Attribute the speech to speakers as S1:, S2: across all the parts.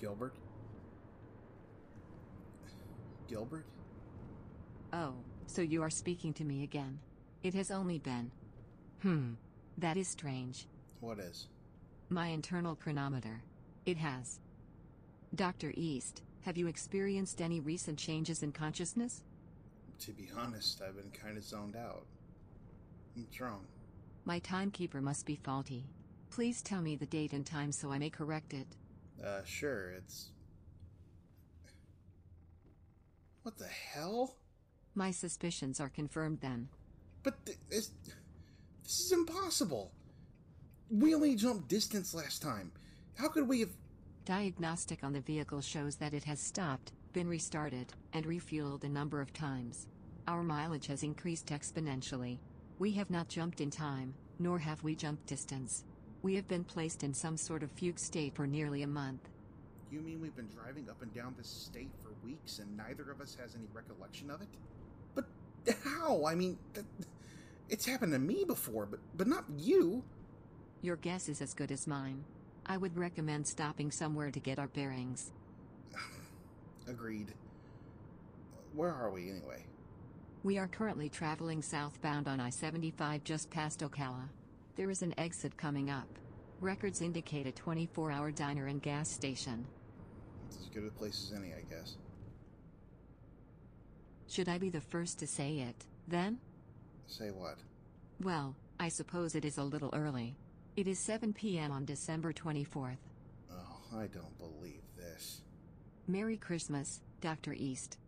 S1: Gilbert? Gilbert?
S2: Oh, so you are speaking to me again. It has only been. Hmm. That is strange.
S1: What is?
S2: My internal chronometer. It has. Dr. East, have you experienced any recent changes in consciousness?
S1: To be honest, I've been kind of zoned out. What's wrong?
S2: My timekeeper must be faulty. Please tell me the date and time so I may correct it.
S1: Uh, sure, it's. What the hell?
S2: My suspicions are confirmed then.
S1: But th- this. This is impossible! We only jumped distance last time. How could we have.
S2: Diagnostic on the vehicle shows that it has stopped, been restarted, and refueled a number of times. Our mileage has increased exponentially. We have not jumped in time, nor have we jumped distance. We have been placed in some sort of fugue state for nearly a month.
S1: You mean we've been driving up and down this state for weeks and neither of us has any recollection of it? But how? I mean, th- it's happened to me before, but but not you.
S2: Your guess is as good as mine. I would recommend stopping somewhere to get our bearings.
S1: Agreed. Where are we anyway?
S2: We are currently traveling southbound on I 75 just past Ocala. There is an exit coming up. Records indicate a 24 hour diner and gas station.
S1: It's as good a place as any, I guess.
S2: Should I be the first to say it, then?
S1: Say what?
S2: Well, I suppose it is a little early. It is 7 p.m. on December 24th.
S1: Oh, I don't believe this.
S2: Merry Christmas, Dr. East.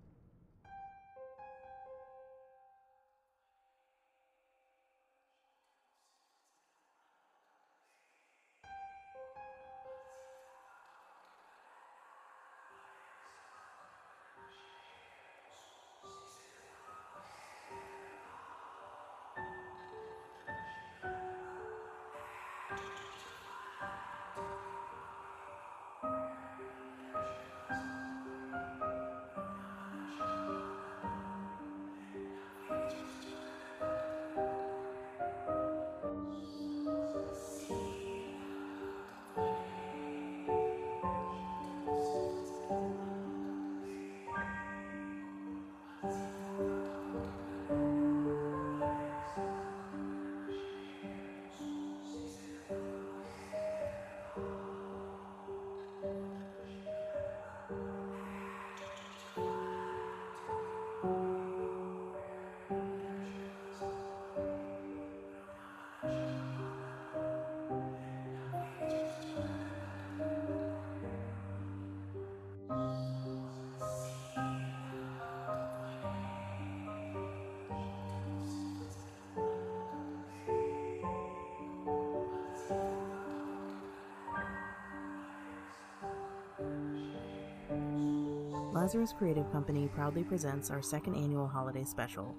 S3: Lazarus Creative Company proudly presents our second annual holiday special.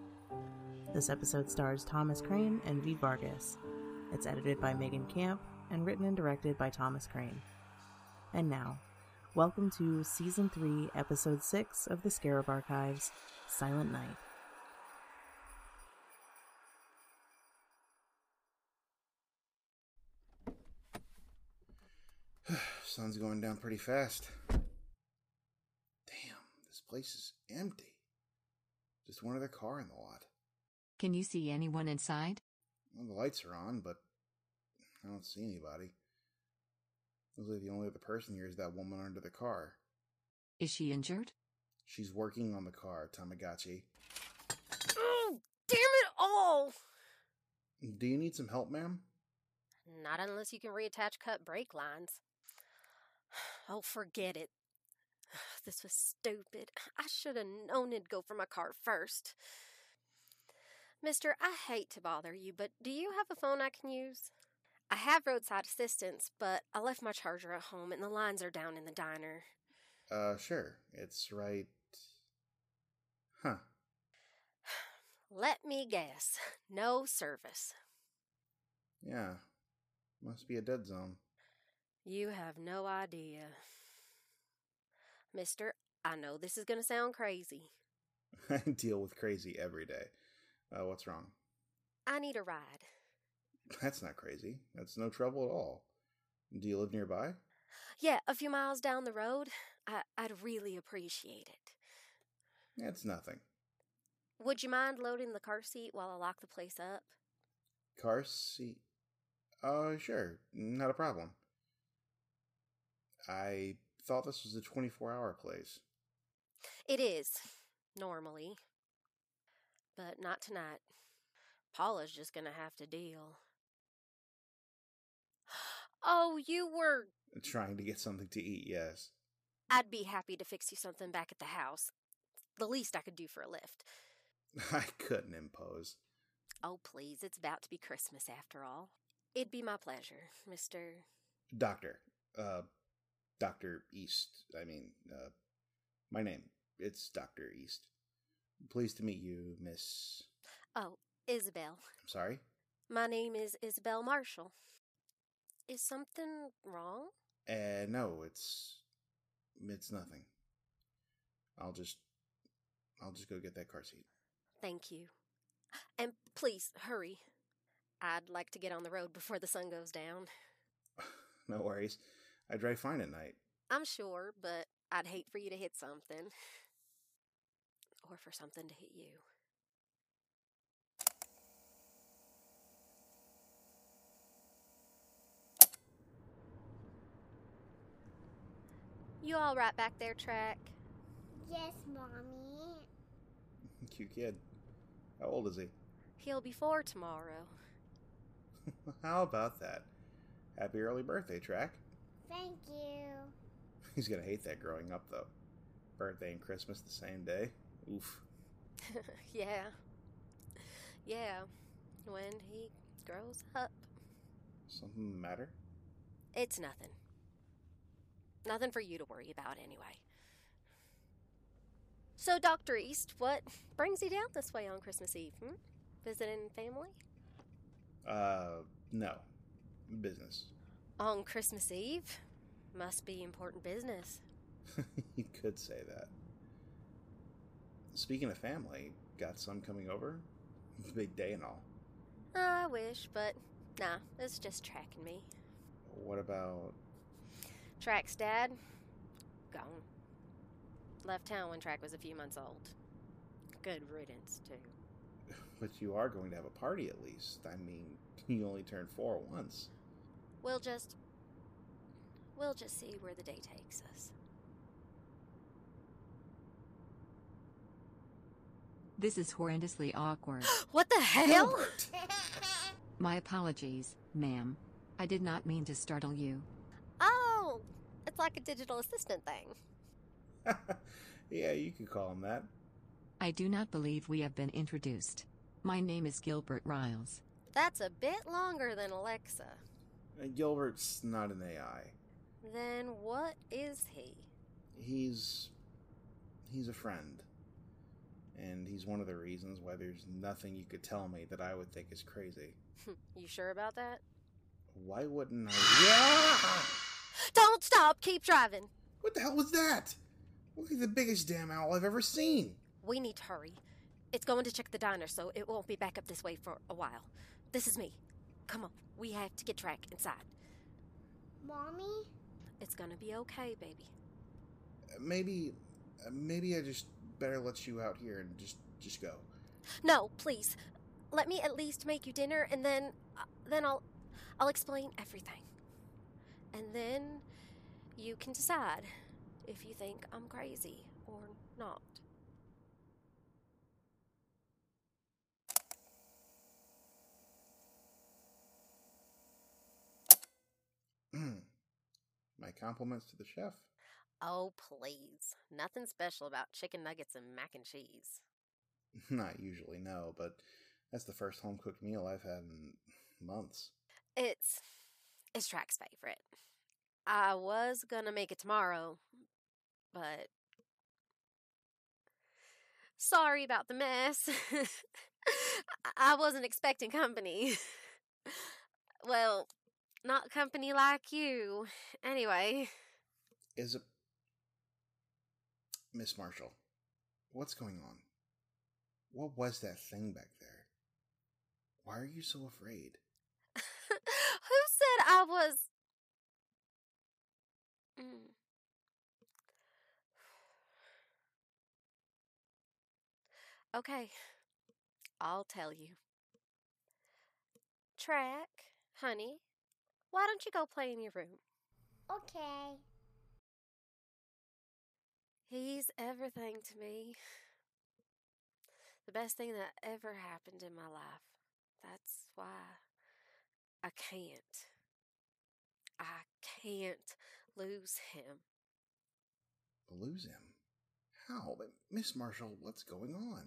S3: This episode stars Thomas Crane and V. Vargas. It's edited by Megan Camp and written and directed by Thomas Crane. And now, welcome to Season 3, Episode 6 of the Scarab Archives Silent Night.
S1: Sun's going down pretty fast. Damn, this place is empty. Just one other car in the lot.
S2: Can you see anyone inside?
S1: Well, the lights are on, but I don't see anybody. Looks like the only other person here is that woman under the car.
S2: Is she injured?
S1: She's working on the car, Tamagotchi.
S4: Oh, damn it all!
S1: Do you need some help, ma'am?
S4: Not unless you can reattach cut brake lines. Oh, forget it. This was stupid. I should have known it'd go for my car first. Mister, I hate to bother you, but do you have a phone I can use? I have roadside assistance, but I left my charger at home and the lines are down in the diner.
S1: Uh, sure. It's right. Huh.
S4: Let me guess. No service.
S1: Yeah. Must be a dead zone.
S4: You have no idea. Mister, I know this is going to sound crazy.
S1: I deal with crazy every day. Uh, what's wrong?
S4: I need a ride.
S1: That's not crazy. That's no trouble at all. Do you live nearby?
S4: Yeah, a few miles down the road. I, I'd really appreciate it.
S1: It's nothing.
S4: Would you mind loading the car seat while I lock the place up?
S1: Car seat? Uh, sure. Not a problem. I thought this was a 24 hour place.
S4: It is, normally. But not tonight. Paula's just gonna have to deal. Oh, you were.
S1: Trying to get something to eat, yes.
S4: I'd be happy to fix you something back at the house. The least I could do for a lift.
S1: I couldn't impose.
S4: Oh, please, it's about to be Christmas after all. It'd be my pleasure, Mr.
S1: Doctor. Uh, Dr. East. I mean, uh, my name. It's Dr. East. Pleased to meet you, Miss.
S4: Oh, Isabel.
S1: I'm sorry?
S4: My name is Isabel Marshall. Is something wrong?
S1: Uh, no, it's. It's nothing. I'll just. I'll just go get that car seat.
S4: Thank you. And please, hurry. I'd like to get on the road before the sun goes down.
S1: no worries. I drive fine at night.
S4: I'm sure, but I'd hate for you to hit something. Or for something to hit you. You all right back there, Track?
S5: Yes, Mommy.
S1: Cute kid. How old is he?
S4: He'll be four tomorrow.
S1: How about that? Happy early birthday, Track.
S5: Thank you.
S1: He's gonna hate that growing up, though. Birthday and Christmas the same day. Oof.
S4: yeah. Yeah. When he grows up.
S1: Something the matter?
S4: It's nothing. Nothing for you to worry about, anyway. So, Dr. East, what brings you down this way on Christmas Eve? Hmm? Visiting family?
S1: Uh, no. Business.
S4: On Christmas Eve? Must be important business.
S1: you could say that. Speaking of family, got some coming over? Big day and all.
S4: Ah, I wish, but nah, it's just tracking me.
S1: What about.
S4: Track's dad? Gone. Left town when Track was a few months old. Good riddance, too.
S1: But you are going to have a party at least. I mean, you only turned four once.
S4: We'll just. We'll just see where the day takes us.
S2: This is horrendously awkward.
S4: What the hell?
S1: Gilbert!
S2: My apologies, ma'am. I did not mean to startle you.
S4: Oh, it's like a digital assistant thing.
S1: yeah, you could call him that.
S2: I do not believe we have been introduced. My name is Gilbert Riles.
S4: That's a bit longer than Alexa.
S1: Uh, Gilbert's not an AI.
S4: Then what is he?
S1: He's. He's a friend. And he's one of the reasons why there's nothing you could tell me that I would think is crazy.
S4: you sure about that?
S1: Why wouldn't I? Yeah!
S4: Don't stop! Keep driving!
S1: What the hell was that? Look like the biggest damn owl I've ever seen.
S4: We need to hurry. It's going to check the diner, so it won't be back up this way for a while. This is me. Come on, we have to get Track inside.
S5: Mommy?
S4: It's gonna be okay, baby.
S1: Maybe. Maybe I just better let you out here and just just go.
S4: No, please. Let me at least make you dinner, and then, uh, then I'll, I'll explain everything. And then, you can decide if you think I'm crazy or not.
S1: My compliments to the chef.
S4: Oh, please. Nothing special about chicken nuggets and mac and cheese.
S1: Not usually, no, but that's the first home cooked meal I've had in months.
S4: It's, it's Track's favorite. I was gonna make it tomorrow, but. Sorry about the mess. I wasn't expecting company. well, not company like you. Anyway,
S1: Is it. Miss Marshall, what's going on? What was that thing back there? Why are you so afraid?
S4: who said I was. Mm. Okay, I'll tell you. Track, honey, why don't you go play in your room?
S5: Okay.
S4: He's everything to me. The best thing that ever happened in my life. That's why I can't. I can't lose him.
S1: Lose him? How? But Miss Marshall, what's going on?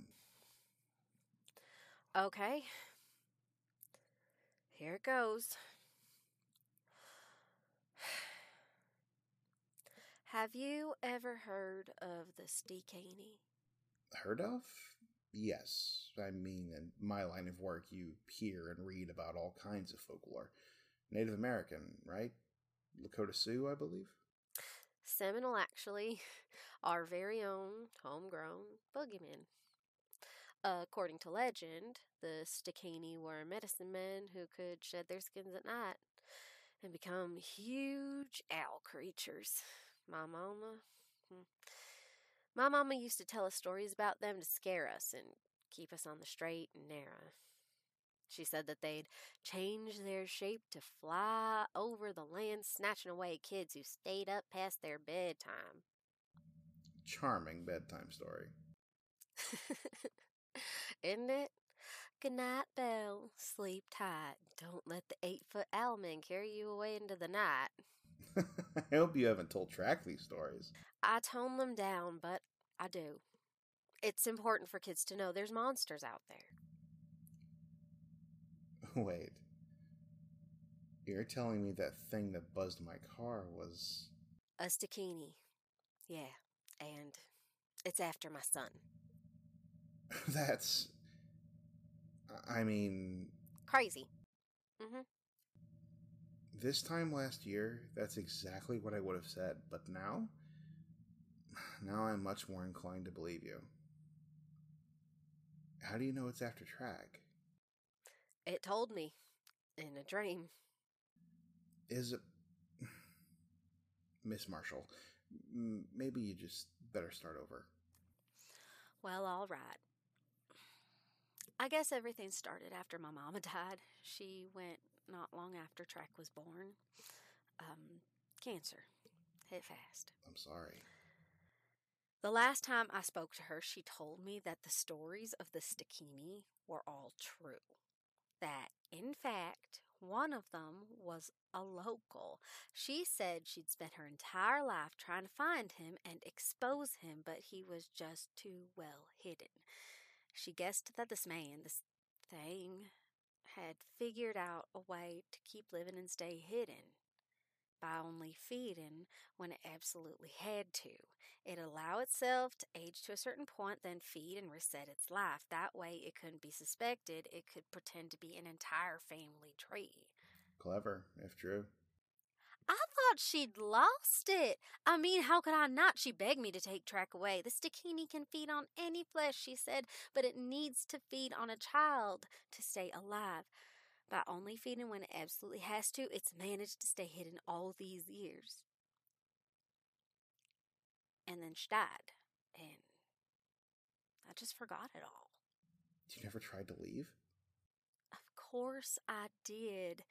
S4: Okay. Here it goes. Have you ever heard of the Stikini?
S1: Heard of? Yes. I mean, in my line of work, you hear and read about all kinds of folklore. Native American, right? Lakota Sioux, I believe?
S4: Seminole, actually, our very own homegrown boogeyman. according to legend, the Stikini were medicine men who could shed their skins at night and become huge owl creatures. My mama. hmm. My mama used to tell us stories about them to scare us and keep us on the straight and narrow. She said that they'd change their shape to fly over the land, snatching away kids who stayed up past their bedtime.
S1: Charming bedtime story.
S4: Isn't it? Good night, Belle. Sleep tight. Don't let the eight foot owlman carry you away into the night.
S1: I hope you haven't told Track these stories.
S4: I tone them down, but I do. It's important for kids to know there's monsters out there.
S1: Wait. You're telling me that thing that buzzed my car was.
S4: A Stikini. Yeah, and it's after my son.
S1: That's. I mean,
S4: Crazy. Mm-hmm.
S1: This time last year, that's exactly what I would have said, but now? Now I'm much more inclined to believe you. How do you know it's after Track?
S4: It told me in a dream.
S1: Is it. Miss Marshall, maybe you just better start over.
S4: Well, all right. I guess everything started after my mama died. She went not long after Track was born. Um, cancer. Hit fast.
S1: I'm sorry.
S4: The last time I spoke to her, she told me that the stories of the Stikini were all true. That, in fact, one of them was a local. She said she'd spent her entire life trying to find him and expose him, but he was just too well hidden. She guessed that this man, this thing, had figured out a way to keep living and stay hidden by only feeding when it absolutely had to. It allow itself to age to a certain point, then feed and reset its life. That way, it couldn't be suspected. It could pretend to be an entire family tree.
S1: Clever, if true.
S4: I thought she'd lost it. I mean, how could I not? She begged me to take Track away. The Stikini can feed on any flesh, she said, but it needs to feed on a child to stay alive. By only feeding when it absolutely has to, it's managed to stay hidden all these years. And then she died, and I just forgot it all.
S1: You never tried to leave?
S4: Of course I did.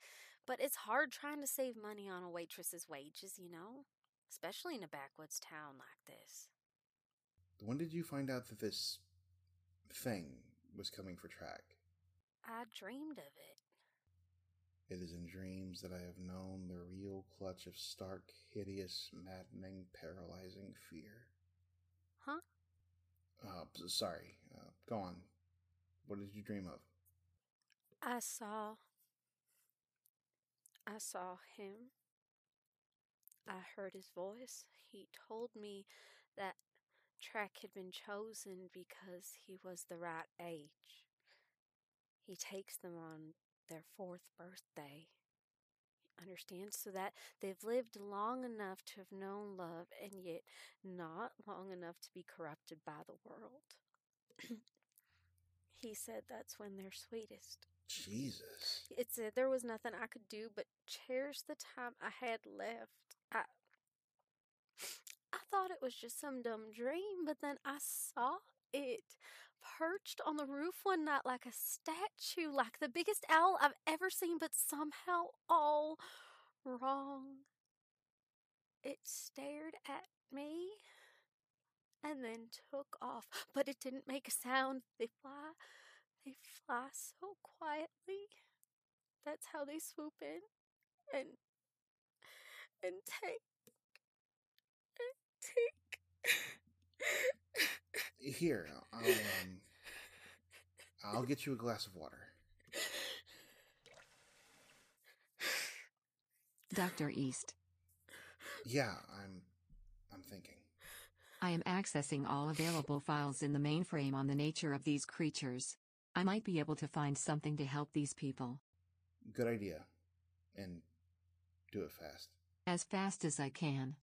S4: But it's hard trying to save money on a waitress's wages, you know? Especially in a backwoods town like this.
S1: When did you find out that this thing was coming for Track?
S4: I dreamed of it.
S1: It is in dreams that I have known the real clutch of stark, hideous, maddening, paralyzing fear.
S4: Huh?
S1: Uh, sorry. Uh, go on. What did you dream of?
S4: I saw. I saw him. I heard his voice. He told me that Track had been chosen because he was the right age. He takes them on their fourth birthday. Understand? So that they've lived long enough to have known love and yet not long enough to be corrupted by the world. he said that's when they're sweetest.
S1: Jesus.
S4: It said there was nothing I could do but cherish the time I had left. I thought it was just some dumb dream, but then I saw it perched on the roof one night like a statue, like the biggest owl I've ever seen, but somehow all wrong. It stared at me and then took off, but it didn't make a sound. They fly, they fly so quietly. That's how they swoop in and and take and take.
S1: Here, I'll um, I'll get you a glass of water.
S2: Dr. East,
S1: Yeah, I'm I'm thinking.
S2: I am accessing all available files in the mainframe on the nature of these creatures. I might be able to find something to help these people.
S1: Good idea. And do it fast.
S2: As fast as I can.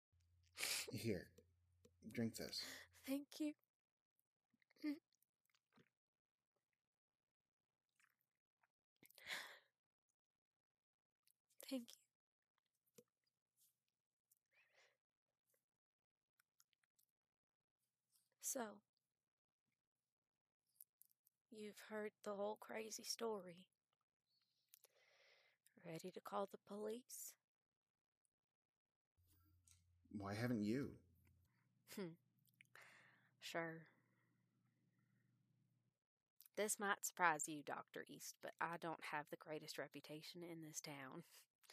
S1: Here. Drink this.
S4: Thank you. Thank you. So, you've heard the whole crazy story. Ready to call the police?
S1: Why haven't you?
S4: Hmm. Sure. This might surprise you, Dr. East, but I don't have the greatest reputation in this town.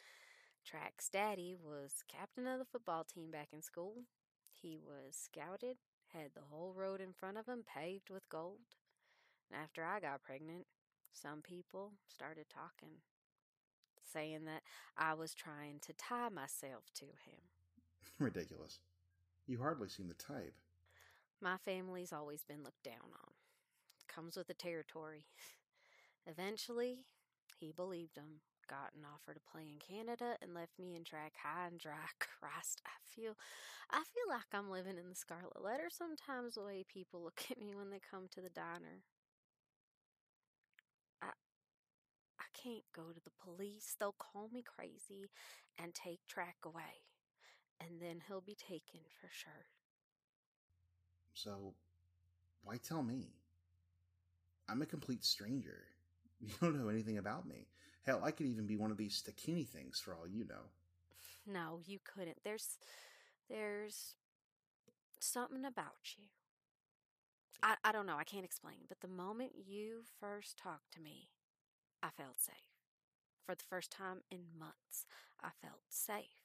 S4: Track's daddy was captain of the football team back in school. He was scouted, had the whole road in front of him paved with gold. And after I got pregnant, some people started talking, saying that I was trying to tie myself to him.
S1: Ridiculous. You hardly seem the type.
S4: My family's always been looked down on. Comes with the territory. Eventually, he believed him, got an offer to play in Canada, and left me in Track high and dry. Christ, I feel, I feel like I'm living in the Scarlet Letter sometimes. The way people look at me when they come to the diner. I, I can't go to the police. They'll call me crazy and take Track away, and then he'll be taken for sure.
S1: So, why tell me? I'm a complete stranger. You don't know anything about me. Hell, I could even be one of these Stikini things for all you know.
S4: No, you couldn't. There's there's something about you. I, I don't know, I can't explain, but the moment you first talked to me, I felt safe. For the first time in months, I felt safe.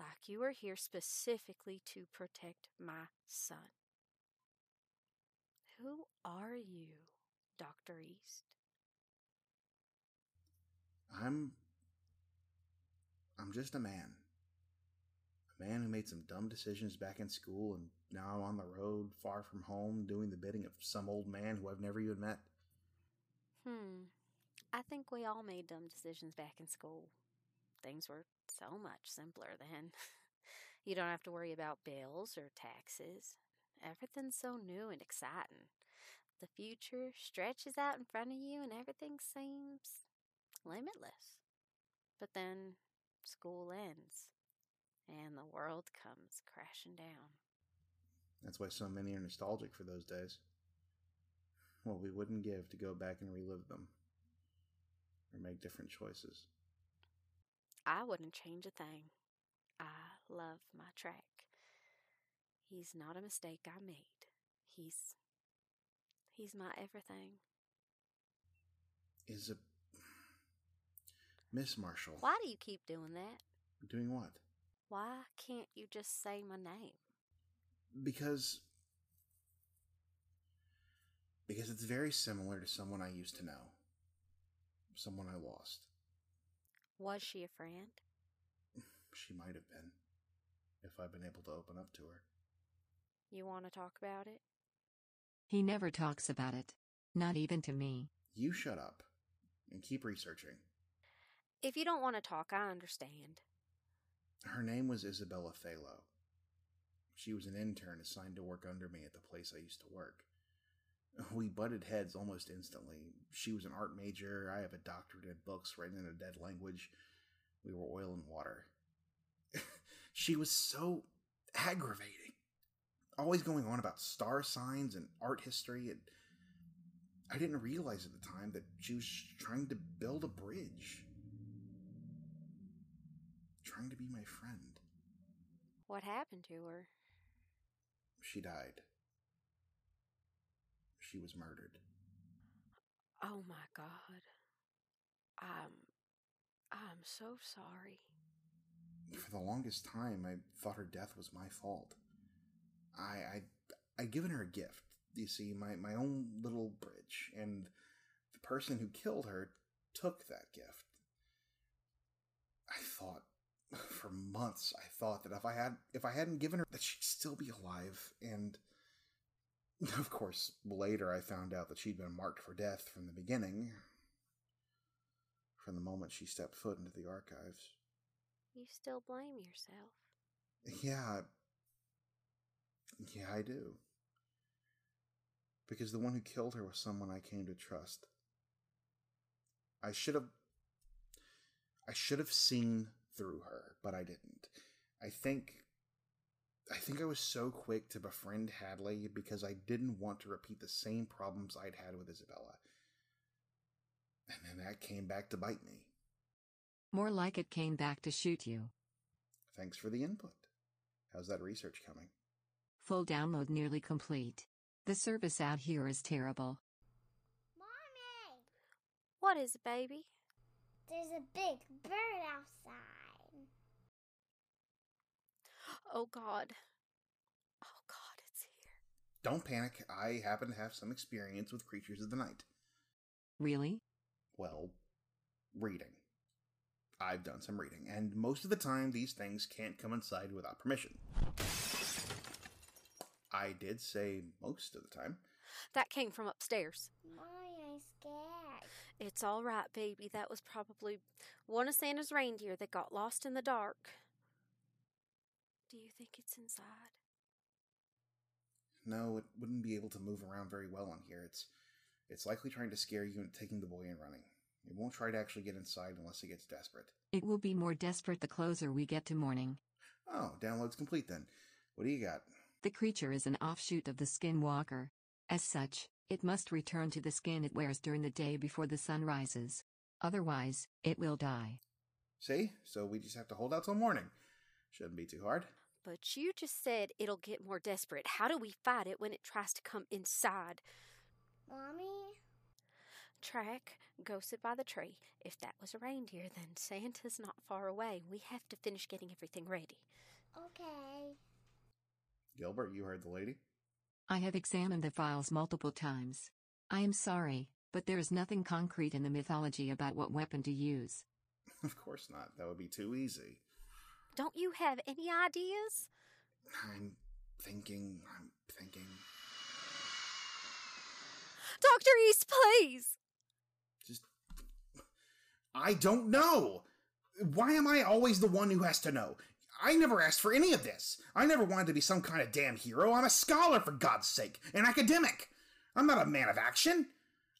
S4: Like you are here specifically to protect my son. Who are you, Dr. East?
S1: I'm. I'm just a man. A man who made some dumb decisions back in school, and now I'm on the road, far from home, doing the bidding of some old man who I've never even met.
S4: Hmm. I think we all made dumb decisions back in school. Things were so much simpler then. you don't have to worry about bills or taxes. Everything's so new and exciting. The future stretches out in front of you and everything seems limitless. But then school ends and the world comes crashing down.
S1: That's why so many are nostalgic for those days. What we wouldn't give to go back and relive them, or make different choices.
S4: I wouldn't change a thing. I love my Track. He's not a mistake I made. He's he's my everything.
S1: Is a Miss Marshall
S4: Why do you keep doing that?
S1: doing what?
S4: Why can't you just say my name?
S1: Because because it's very similar to someone I used to know. Someone I lost.
S4: Was she a friend?
S1: She might have been if I'd been able to open up to her.
S4: You want to talk about it?
S2: He never talks about it. Not even to me.
S1: You shut up and keep researching.
S4: If you don't want to talk, I understand.
S1: Her name was Isabella Phalo. She was an intern assigned to work under me at the place I used to work. We butted heads almost instantly. She was an art major, I have a doctorate in books written in a dead language. We were oil and water. she was so aggravating. always going on about star signs and art history, and I didn't realize at the time that she was trying to build a bridge. Trying to be my friend.
S4: What happened to her?
S1: She died. She was murdered.
S4: Oh my god. I'm I'm so sorry.
S1: For the longest time, I thought her death was my fault. I I I'd given her a gift. You see, my my own little bridge, and the person who killed her took that gift. I thought for months I thought that if I had if I hadn't given her that she'd still be alive and of course later I found out that she'd been marked for death from the beginning from the moment she stepped foot into the archives.
S4: You still blame yourself.
S1: Yeah. Yeah, I do. Because the one who killed her was someone I came to trust. I should have I should have seen through her, but I didn't. I think I think I was so quick to befriend Hadley because I didn't want to repeat the same problems I'd had with Isabella. And then that came back to bite me.
S2: More like it came back to shoot you.
S1: Thanks for the input. How's that research coming?
S2: Full download nearly complete. The service out here is terrible.
S5: Mommy!
S4: What is it, baby?
S5: There's a big bird outside.
S4: Oh god. Oh god, it's here.
S1: Don't panic. I happen to have some experience with creatures of the night.
S2: Really?
S1: Well, reading. I've done some reading, and most of the time these things can't come inside without permission. I did say most of the time.
S4: That came from upstairs.
S5: Mommy, I'm scared.
S4: It's all right, baby. That was probably one of Santa's reindeer that got lost in the dark. Do you think it's inside?
S1: No, it wouldn't be able to move around very well on here. It's it's likely trying to scare you and taking the boy and running. It won't try to actually get inside unless it gets desperate.
S2: It will be more desperate the closer we get to morning.
S1: Oh, download's complete then. What do you got?
S2: The creature is an offshoot of the skinwalker. As such, it must return to the skin it wears during the day before the sun rises. Otherwise, it will die.
S1: See? So we just have to hold out till morning. Shouldn't be too hard.
S4: But you just said it'll get more desperate. How do we fight it when it tries to come inside?
S5: Mommy?
S4: Track, go sit by the tree. If that was a reindeer, then Santa's not far away. We have to finish getting everything ready.
S5: Okay.
S1: Gilbert, you heard the lady?
S2: I have examined the files multiple times. I am sorry, but there is nothing concrete in the mythology about what weapon to use.
S1: Of course not. That would be too easy.
S4: Don't you have any ideas?
S1: I'm thinking, I'm thinking.
S4: Dr. East, please!
S1: Just. I don't know! Why am I always the one who has to know? I never asked for any of this. I never wanted to be some kind of damn hero. I'm a scholar, for God's sake, an academic. I'm not a man of action.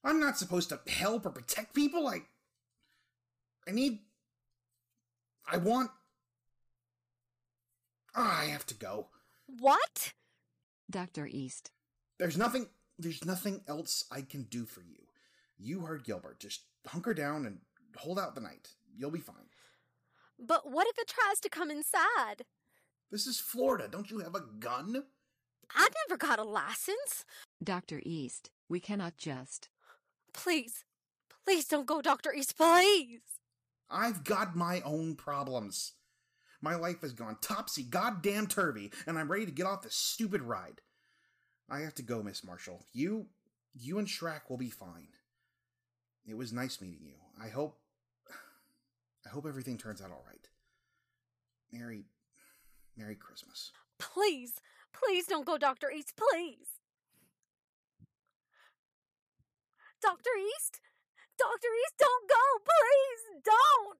S1: I'm not supposed to help or protect people. I. I need. I want. Ah, I have to go.
S4: What?
S2: Dr. East.
S1: There's nothing. There's nothing else I can do for you. You heard Gilbert. Just hunker down and hold out the night. You'll be fine.
S4: But what if it tries to come inside?
S1: This is Florida. Don't you have a gun?
S4: I never got a license.
S2: Dr. East, we cannot just.
S4: Please, please don't go, Dr. East, please.
S1: I've got my own problems. My life has gone topsy goddamn turvy, and I'm ready to get off this stupid ride. I have to go, Miss Marshall. You, you and Track will be fine. It was nice meeting you. I hope, I hope everything turns out all right. Merry, Merry Christmas.
S4: Please, please don't go, Dr. East, please. Dr. East? Dr. East, don't go, please, don't.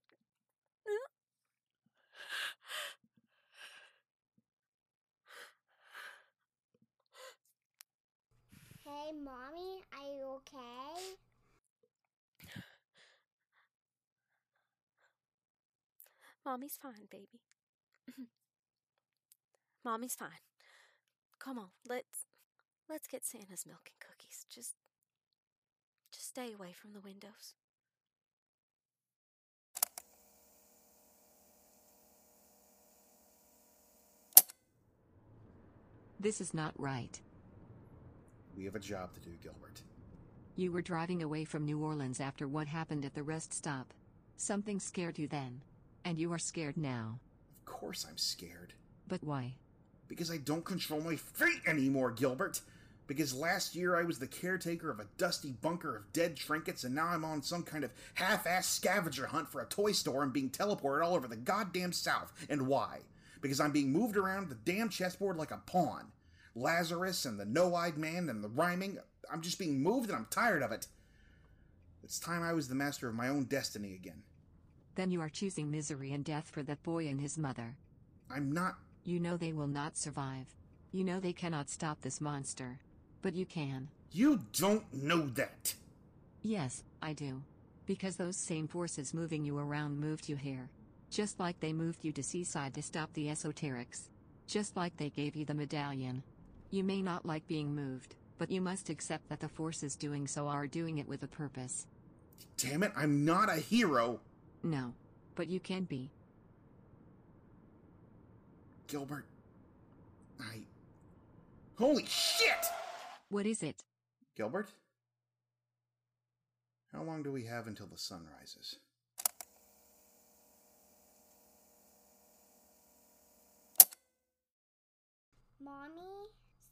S5: Hey, Mommy, are you okay?
S4: Mommy's fine, baby. Mommy's fine. Come on, let's let's get Santa's milk and cookies. Just just stay away from the windows.
S2: This is not right.
S1: We have a job to do, Gilbert.
S2: You were driving away from New Orleans after what happened at the rest stop. Something scared you then. And you are scared now.
S1: Of course I'm scared.
S2: But why?
S1: Because I don't control my fate anymore, Gilbert. Because last year I was the caretaker of a dusty bunker of dead trinkets, and now I'm on some kind of half assed scavenger hunt for a toy store and being teleported all over the goddamn South. And why? Because I'm being moved around the damn chessboard like a pawn. Lazarus and the no eyed man and the rhyming. I'm just being moved and I'm tired of it. It's time I was the master of my own destiny again.
S2: Then you are choosing misery and death for that boy and his mother.
S1: I'm not.
S2: You know they will not survive. You know they cannot stop this monster. But you can.
S1: You don't know that.
S2: Yes, I do. Because those same forces moving you around moved you here. Just like they moved you to Seaside to stop the esoterics. Just like they gave you the medallion. You may not like being moved, but you must accept that the forces doing so are doing it with a purpose.
S1: Damn it, I'm not a hero.
S2: No. But you can be.
S1: Gilbert. I. Holy shit!
S2: What is it?
S1: Gilbert? How long do we have until the sun rises?
S5: Mommy,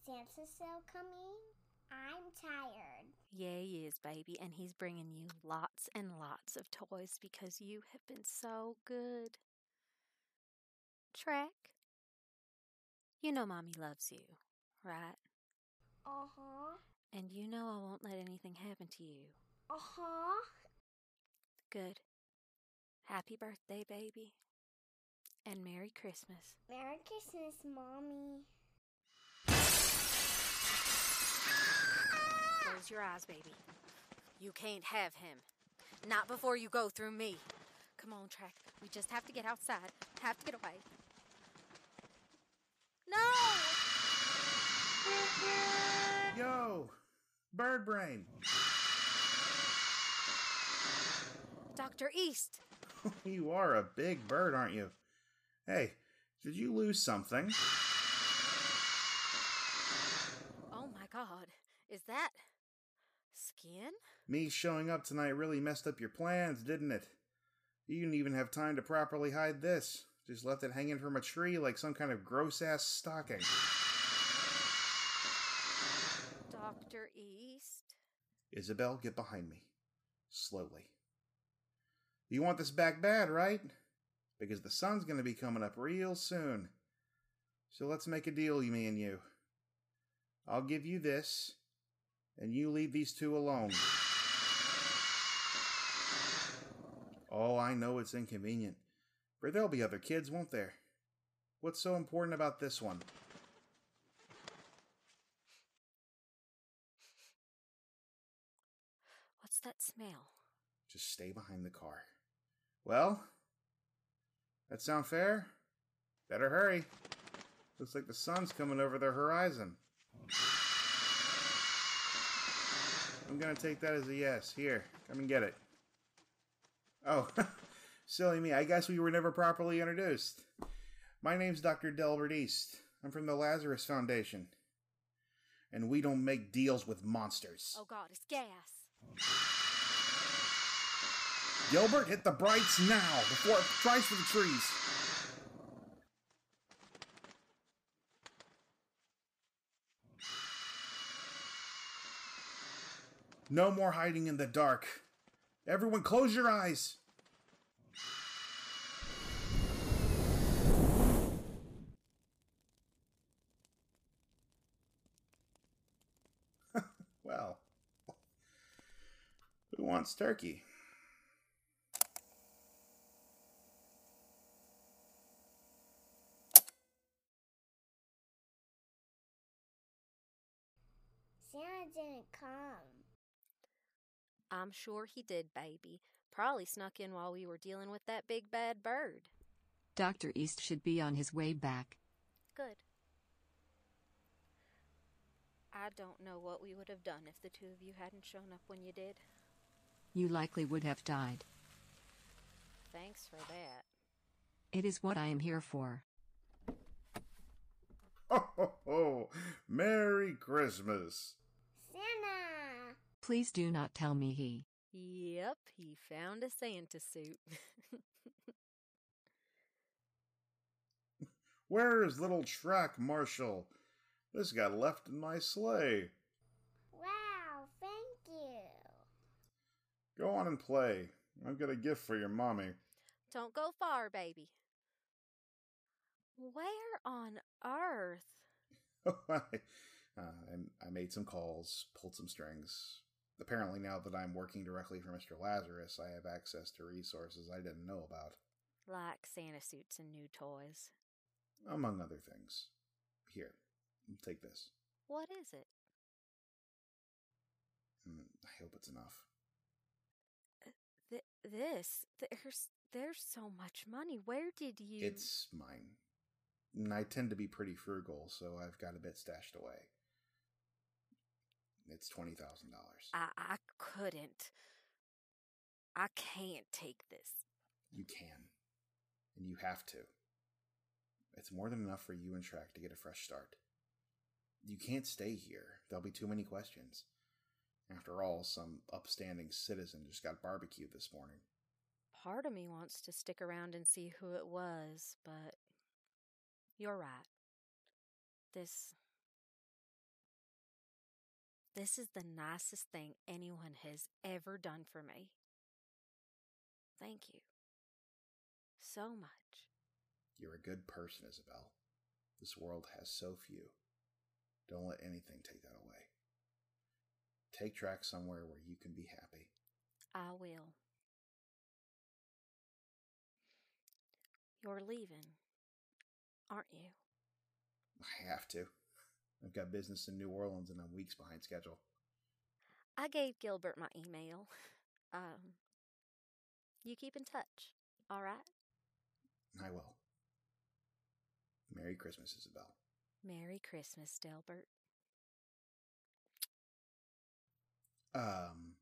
S5: Santa's still coming? I'm tired.
S4: Yeah, he is, baby, and he's bringing you lots and lots of toys because you have been so good. Track, you know Mommy loves you, right?
S5: Uh huh.
S4: And you know I won't let anything happen to you.
S5: Uh huh.
S4: Good. Happy birthday, baby. And Merry Christmas.
S5: Merry Christmas, Mommy.
S4: Close your eyes, baby. You can't have him. Not before you go through me. Come on, Track. We just have to get outside. Have to get away. No!
S1: Yo! Bird brain!
S4: Dr. East!
S1: you are a big bird, aren't you? Hey, did you lose something?
S4: Oh my god. Is that
S1: Me showing up tonight really messed up your plans, didn't it? You didn't even have time to properly hide this. Just left it hanging from a tree like some kind of gross ass stocking.
S4: Dr. East?
S1: Isabel, get behind me. Slowly. You want this back bad, right? Because the sun's gonna be coming up real soon. So let's make a deal, me and you. I'll give you this, and you leave these two alone. Oh, I know it's inconvenient, but there'll be other kids, won't there? What's so important about this one?
S4: What's that smell?
S1: Just stay behind the car. Well, that sound fair? Better hurry. Looks like the sun's coming over the horizon. I'm gonna take that as a yes. Here, come and get it. Oh, silly me. I guess we were never properly introduced. My name's Dr. Delbert East. I'm from the Lazarus Foundation. And we don't make deals with monsters.
S4: Oh god, it's gas.
S1: Gilbert, hit the brights now before it tries for the trees. No more hiding in the dark. Everyone, close your eyes. well, who wants turkey?
S5: Santa didn't come.
S4: I'm sure he did, baby. Probably snuck in while we were dealing with that big bad bird.
S2: Dr. East should be on his way back.
S4: Good. I don't know what we would have done if the two of you hadn't shown up when you did.
S2: You likely would have died.
S4: Thanks for that.
S2: It is what I am here for.
S1: Ho ho ho! Merry Christmas!
S5: Santa!
S2: Please do not tell me he.
S4: Yep, he found a Santa suit.
S1: Where is little Track Marshall? This got left in my sleigh.
S5: Wow, thank you.
S1: Go on and play. I've got a gift for your mommy.
S4: don't go far, baby. Where on earth?
S1: I, uh, I made some calls, pulled some strings. Apparently, now that I'm working directly for Mr. Lazarus, I have access to resources I didn't know about,
S4: Like Santa suits and new toys.
S1: among other things. Here, take this.
S4: What is it?
S1: Mm, I hope it's enough.
S4: Th- this there's there's so much money. Where did you?
S1: It's mine. And I tend to be pretty frugal, so I've got a bit stashed away. It's $20,000.
S4: I I couldn't. I can't take this.
S1: You can. And you have to. It's more than enough for you and Shrek to get a fresh start. You can't stay here. There'll be too many questions. After all, some upstanding citizen just got barbecued this morning.
S4: Part of me wants to stick around and see who it was, but you're right. This this is the nicest thing anyone has ever done for me. Thank you. So much.
S1: You're a good person, Isabel. This world has so few. Don't let anything take that away. Take Track somewhere where you can be happy.
S4: I will. You're leaving, aren't you?
S1: I have to. I've got business in New Orleans and I'm weeks behind schedule.
S4: I gave Gilbert my email. Um, you keep in touch, all right?
S1: I will. Merry Christmas, Isabel.
S4: Merry Christmas, Delbert.
S1: Um,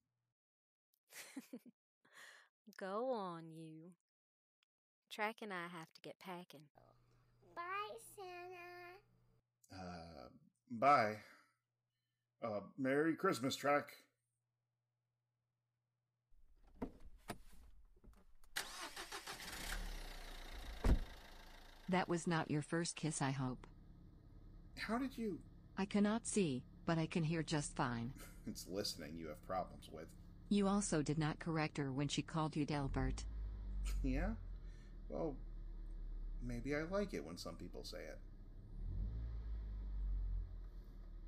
S4: Go on, you. Track and I have to get packing.
S5: Bye, Santa.
S1: uh, bye. Uh, Merry Christmas, Track.
S2: That was not your first kiss, I hope.
S1: How did you?
S2: I cannot see, but I can hear just fine.
S1: It's listening you have problems with.
S2: You also did not correct her when she called you Delbert.
S1: Yeah? Well, maybe I like it when some people say it.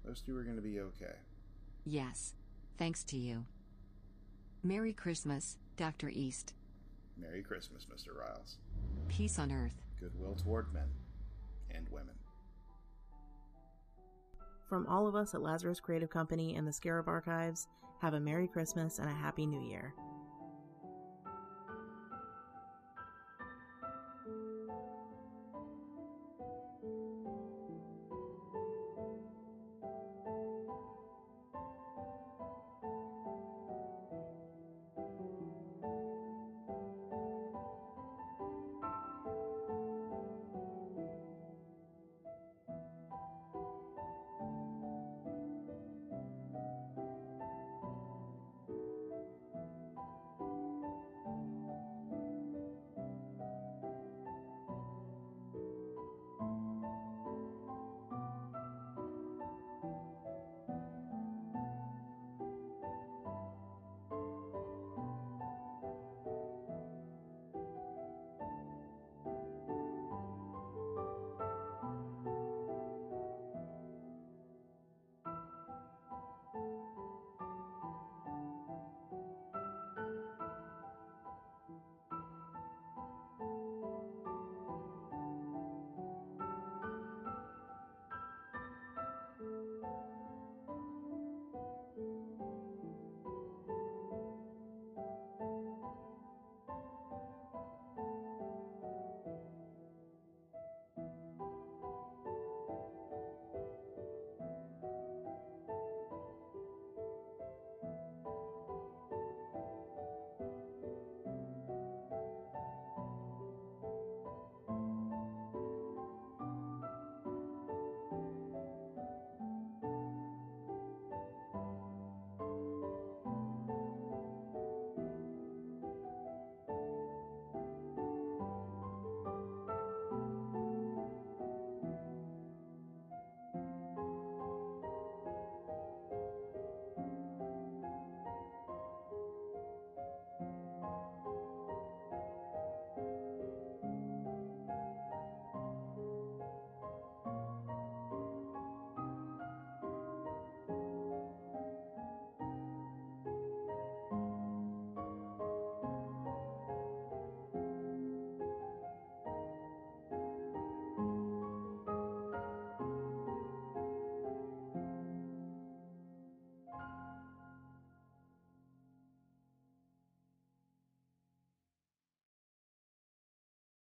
S1: Those two are going to be okay.
S2: Yes. Thanks to you. Merry Christmas, Dr. East.
S1: Merry Christmas, Mr. Riles.
S2: Peace on earth.
S1: Goodwill toward men and women.
S3: From all of us at Lazarus Creative Company and the Scarab Archives, have a Merry Christmas and a Happy New Year.